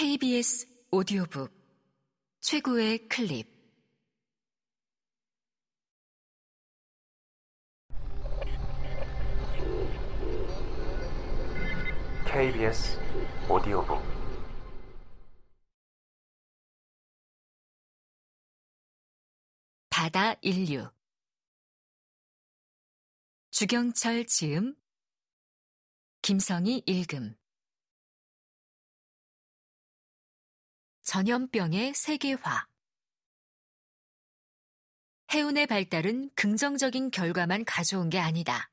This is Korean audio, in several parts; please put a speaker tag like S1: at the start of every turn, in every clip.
S1: KBS 오디오북 최고의 클립.
S2: KBS 오디오북.
S1: 바다 인류. 주경철 지음. 김성희 읽음 전염병의 세계화 해운의 발달은 긍정적인 결과만 가져온 게 아니다.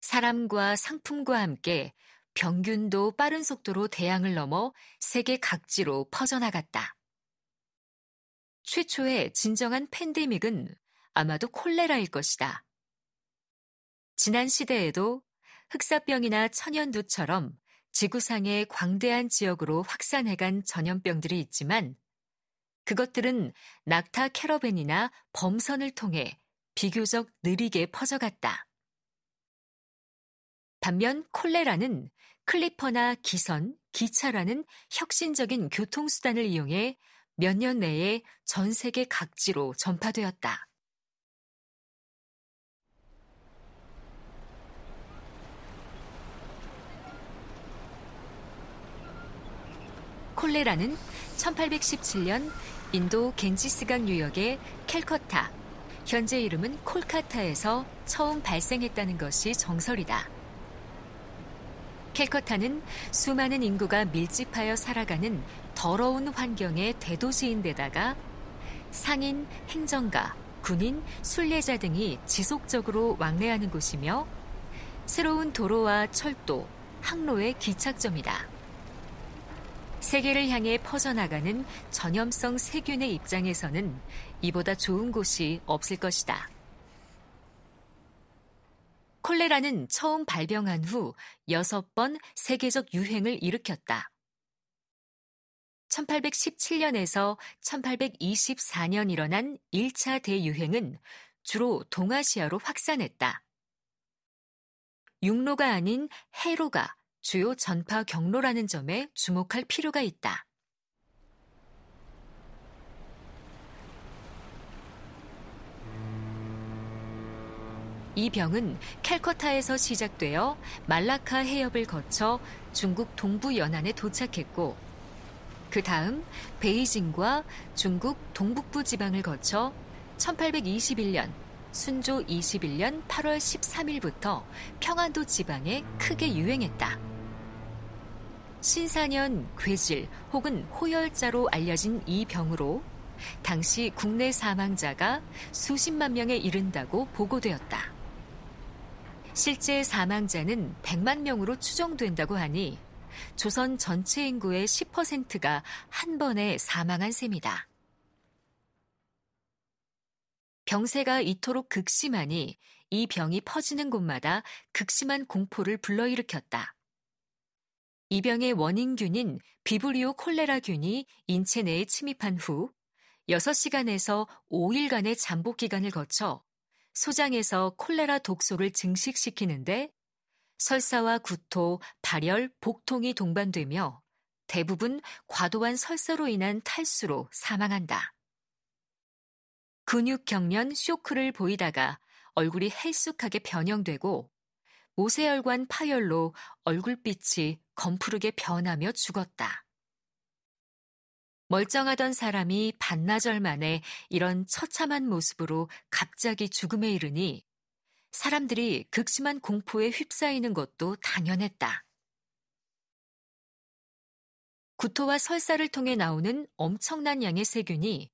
S1: 사람과 상품과 함께 병균도 빠른 속도로 대양을 넘어 세계 각지로 퍼져나갔다. 최초의 진정한 팬데믹은 아마도 콜레라일 것이다. 지난 시대에도 흑사병이나 천연두처럼 지구상의 광대한 지역으로 확산해간 전염병들이 있지만 그것들은 낙타 캐러밴이나 범선을 통해 비교적 느리게 퍼져갔다. 반면 콜레라는 클리퍼나 기선, 기차라는 혁신적인 교통수단을 이용해 몇 년 내에 전 세계 각지로 전파되었다. 콜레라는 1817년 인도 겐지스강 유역의 캘커타, 현재 이름은 콜카타에서 처음 발생했다는 것이 정설이다. 캘커타는 수많은 인구가 밀집하여 살아가는 더러운 환경의 대도시인데다가 상인, 행정가, 군인, 순례자 등이 지속적으로 왕래하는 곳이며 새로운 도로와 철도, 항로의 기착점이다. 세계를 향해 퍼져나가는 전염성 세균의 입장에서는 이보다 좋은 곳이 없을 것이다. 콜레라는 처음 발병한 후 6번 세계적 유행을 일으켰다. 1817년에서 1824년 일어난 1차 대유행은 주로 동아시아로 확산했다. 육로가 아닌 해로가 주요 전파 경로라는 점에 주목할 필요가 있다. 이 병은 캘커타에서 시작되어 말라카 해협을 거쳐 중국 동부 연안에 도착했고 그 다음 베이징과 중국 동북부 지방을 거쳐 1821년 순조 21년 8월 13일부터 평안도 지방에 크게 유행했다. 신사년, 괴질 혹은 호열자로 알려진 이 병으로 당시 국내 사망자가 수십만 명에 이른다고 보고되었다. 실제 사망자는 100만 명으로 추정된다고 하니 조선 전체 인구의 10%가 한 번에 사망한 셈이다. 병세가 이토록 극심하니 이 병이 퍼지는 곳마다 극심한 공포를 불러일으켰다. 이 병의 원인균인 비브리오 콜레라균이 인체 내에 침입한 후 6시간에서 5일간의 잠복 기간을 거쳐 소장에서 콜레라 독소를 증식시키는데 설사와 구토, 발열, 복통이 동반되며 대부분 과도한 설사로 인한 탈수로 사망한다. 근육 경련 쇼크를 보이다가 얼굴이 헬쑥하게 변형되고 모세혈관 파열로 얼굴빛이 검푸르게 변하며 죽었다. 멀쩡하던 사람이 반나절 만에 이런 처참한 모습으로 갑자기 죽음에 이르니 사람들이 극심한 공포에 휩싸이는 것도 당연했다. 구토와 설사를 통해 나오는 엄청난 양의 세균이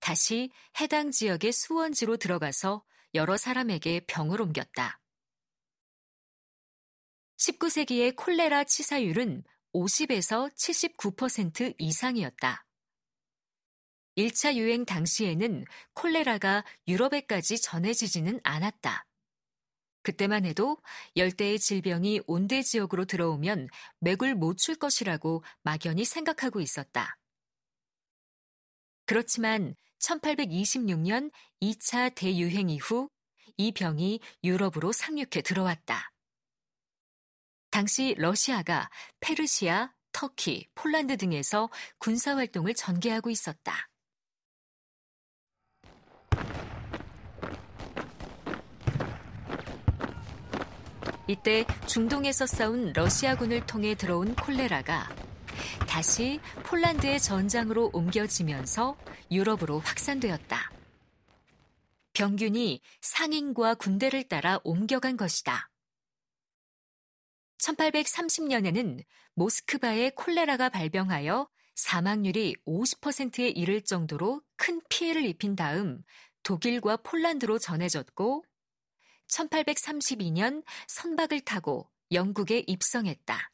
S1: 다시 해당 지역의 수원지로 들어가서 여러 사람에게 병을 옮겼다. 19세기의 콜레라 치사율은 50에서 79% 이상이었다. 1차 유행 당시에는 콜레라가 유럽에까지 전해지지는 않았다. 그때만 해도 열대의 질병이 온대 지역으로 들어오면 맥을 못 출 것이라고 막연히 생각하고 있었다. 그렇지만 1826년 2차 대유행 이후 이 병이 유럽으로 상륙해 들어왔다. 당시 러시아가 페르시아, 터키, 폴란드 등에서 군사 활동을 전개하고 있었다. 이때 중동에서 싸운 러시아군을 통해 들어온 콜레라가 다시 폴란드의 전장으로 옮겨지면서 유럽으로 확산되었다. 병균이 상인과 군대를 따라 옮겨간 것이다. 1830년에는 모스크바에 콜레라가 발병하여 사망률이 50%에 이를 정도로 큰 피해를 입힌 다음 독일과 폴란드로 전해졌고 1832년 선박을 타고 영국에 입성했다.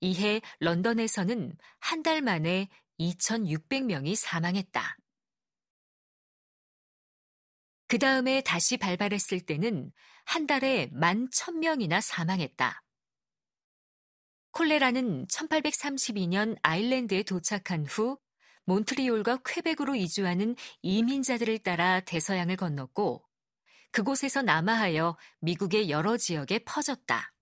S1: 이해 런던에서는 한 달 만에 2,600명이 사망했다. 그 다음에 다시 발발했을 때는 한 달에 만 1000명이나 사망했다. 콜레라는 1832년 아일랜드에 도착한 후 몬트리올과 쾌백으로 이주하는 이민자들을 따라 대서양을 건넜고 그곳에서 남하하여 미국의 여러 지역에 퍼졌다.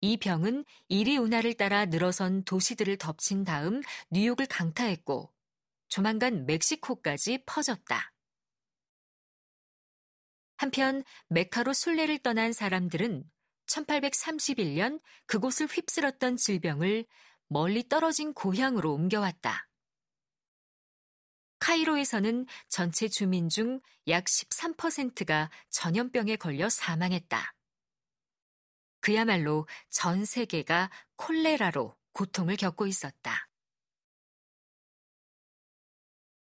S1: 이 병은 이리 운하를 따라 늘어선 도시들을 덮친 다음 뉴욕을 강타했고 조만간 멕시코까지 퍼졌다. 한편 메카로 순례를 떠난 사람들은 1831년 그곳을 휩쓸었던 질병을 멀리 떨어진 고향으로 옮겨왔다. 카이로에서는 전체 주민 중 약 13%가 전염병에 걸려 사망했다. 그야말로 전 세계가 콜레라로 고통을 겪고 있었다.